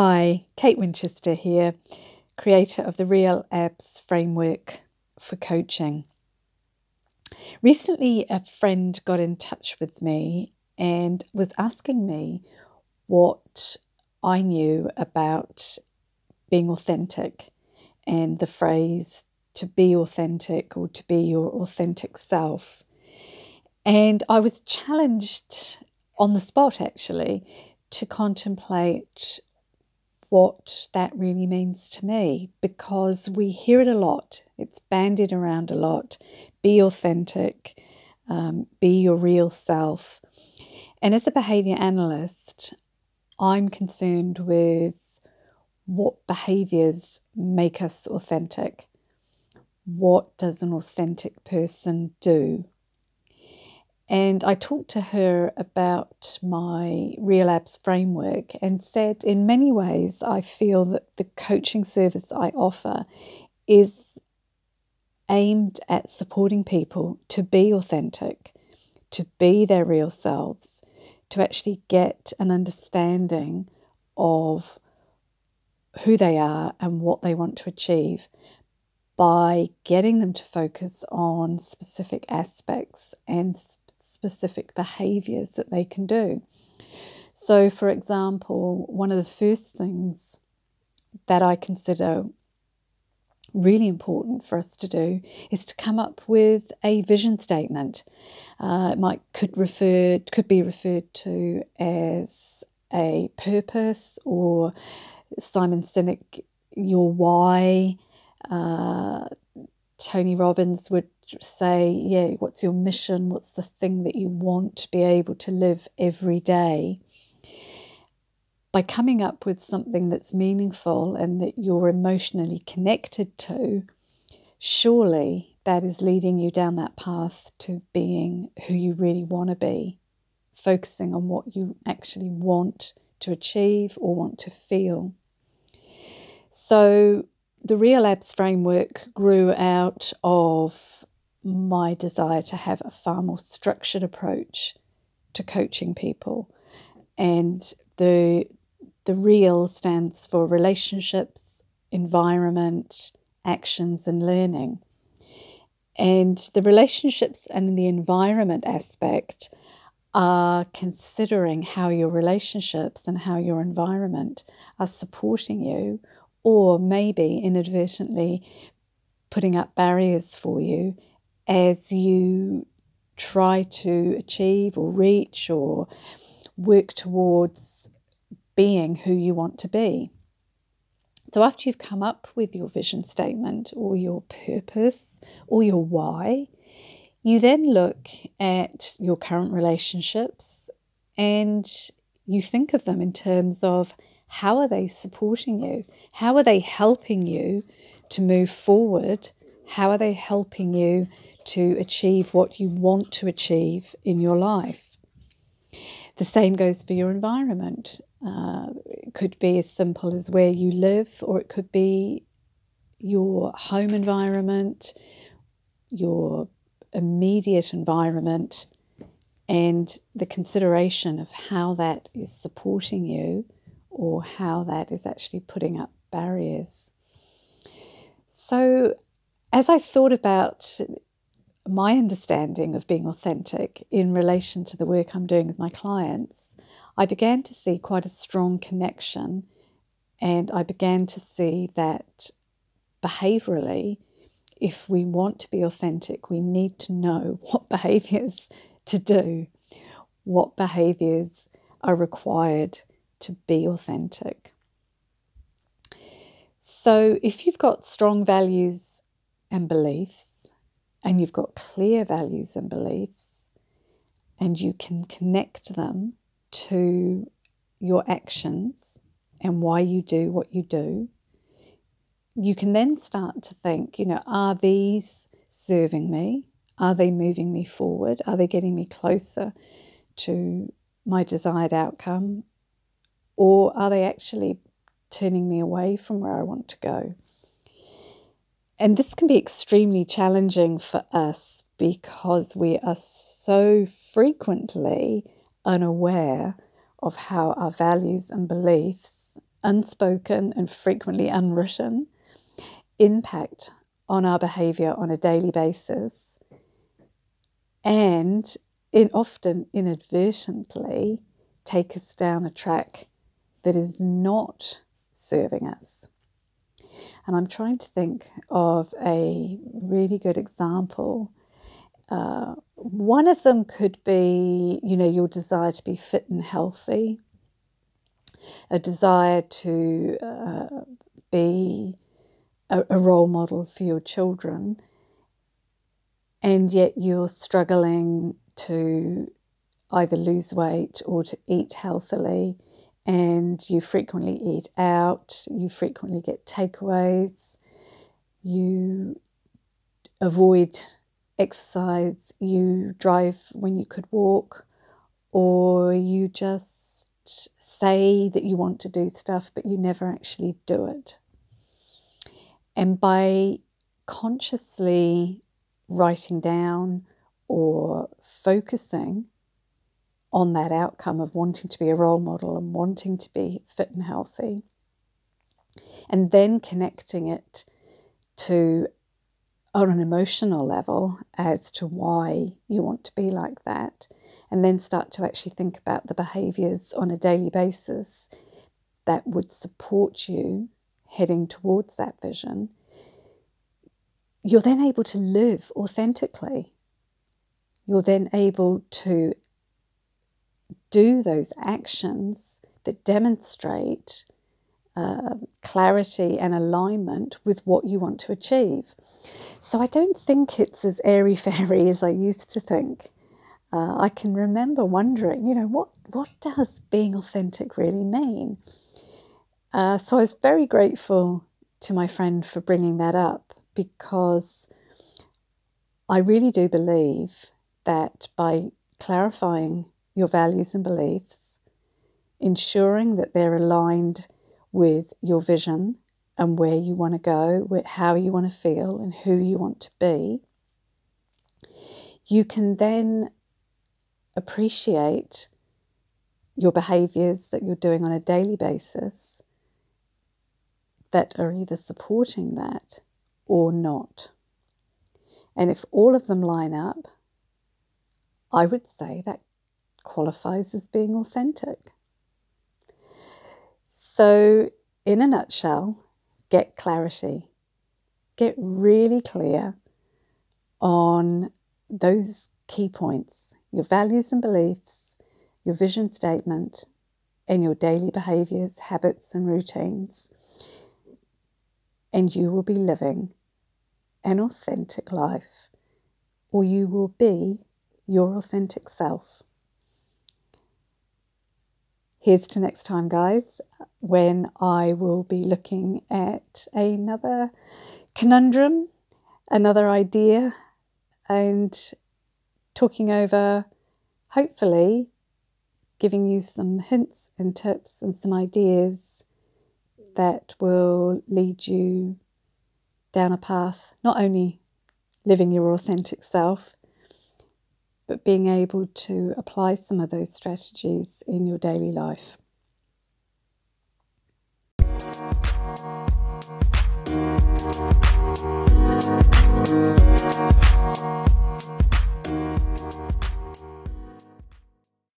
Hi, Kate Winchester here, creator of the Real Abs framework for coaching. Recently, a friend got in touch with me and was asking me what I knew about being authentic and the phrase to be authentic or to be your authentic self. And I was challenged on the spot actually to contemplate what that really means to me because we hear it a lot. It's bandied around a lot. Be authentic, um, be your real self. And as a behavior analyst, I'm concerned with what behaviors make us authentic. What does an authentic person do? And I talked to her about my Real Abs framework and said, in many ways, I feel that the coaching service I offer is aimed at supporting people to be authentic, to be their real selves, to actually get an understanding of who they are and what they want to achieve by getting them to focus on specific aspects and specific behaviors that they can do. So, for example, one of the first things that I consider really important for us to do is to come up with a vision statement. Uh, it might could refer could be referred to as a purpose or Simon Sinek your why. Uh, Tony Robbins would say, yeah, what's your mission? What's the thing that you want to be able to live every day? By coming up with something that's meaningful and that you're emotionally connected to, surely that is leading you down that path to being who you really want to be, focusing on what you actually want to achieve or want to feel. So, the Real Abs framework grew out of my desire to have a far more structured approach to coaching people. And the, the real stands for relationships, environment, actions, and learning. And the relationships and the environment aspect are considering how your relationships and how your environment are supporting you, or maybe inadvertently putting up barriers for you as you try to achieve or reach or work towards being who you want to be. So, after you've come up with your vision statement or your purpose or your why, you then look at your current relationships and you think of them in terms of how are they supporting you? How are they helping you to move forward? How are they helping you to achieve what you want to achieve in your life. The same goes for your environment. Uh, it could be as simple as where you live, or it could be your home environment, your immediate environment, and the consideration of how that is supporting you or how that is actually putting up barriers. So, as I thought about my understanding of being authentic in relation to the work I'm doing with my clients, I began to see quite a strong connection. And I began to see that behaviorally, if we want to be authentic, we need to know what behaviors to do, what behaviors are required to be authentic. So, if you've got strong values and beliefs, and you've got clear values and beliefs, and you can connect them to your actions and why you do what you do, you can then start to think, you know, are these serving me? Are they moving me forward? Are they getting me closer to my desired outcome? Or are they actually turning me away from where I want to go? And this can be extremely challenging for us because we are so frequently unaware of how our values and beliefs unspoken and frequently unwritten, impact on our behavior on a daily basis and in often inadvertently take us down a track that is not serving us. And I'm trying to think of a really good example. Uh, one of them could be, you know, your desire to be fit and healthy, a desire to uh, be a, a role model for your children, and yet you're struggling to either lose weight or to eat healthily and you frequently eat out, you frequently get takeaways, you avoid exercise, you drive when you could walk, or you just say that you want to do stuff but you never actually do it. And by consciously writing down or focusing on that outcome of wanting to be a role model and wanting to be fit and healthy. And then connecting it to on an emotional level as to why you want to be like that. And then start to actually think about the behaviors on a daily basis that would support you heading towards that vision. You're then able to live authentically. You're then able to do those actions that demonstrate uh, clarity and alignment with what you want to achieve. So I don't think it's as airy fairy as I used to think. Uh, I can remember wondering, you know, what, what does being authentic really mean? Uh, so I was very grateful to my friend for bringing that up because I really do believe that by clarifying your values and beliefs, ensuring that they're aligned with your vision and where you want to go, how you want to feel, and who you want to be, you can then appreciate your behaviors that you're doing on a daily basis that are either supporting that or not. And if all of them line up, I would say that qualifies as being authentic. So, in a nutshell, get clarity. Get really clear on those key points your values and beliefs, your vision statement, and your daily behaviors, habits, and routines. And you will be living an authentic life, or you will be your authentic self. Here's to next time, guys, when I will be looking at another conundrum, another idea, and talking over, hopefully, giving you some hints and tips and some ideas that will lead you down a path, not only living your authentic self, but being able to apply some of those strategies in your daily life.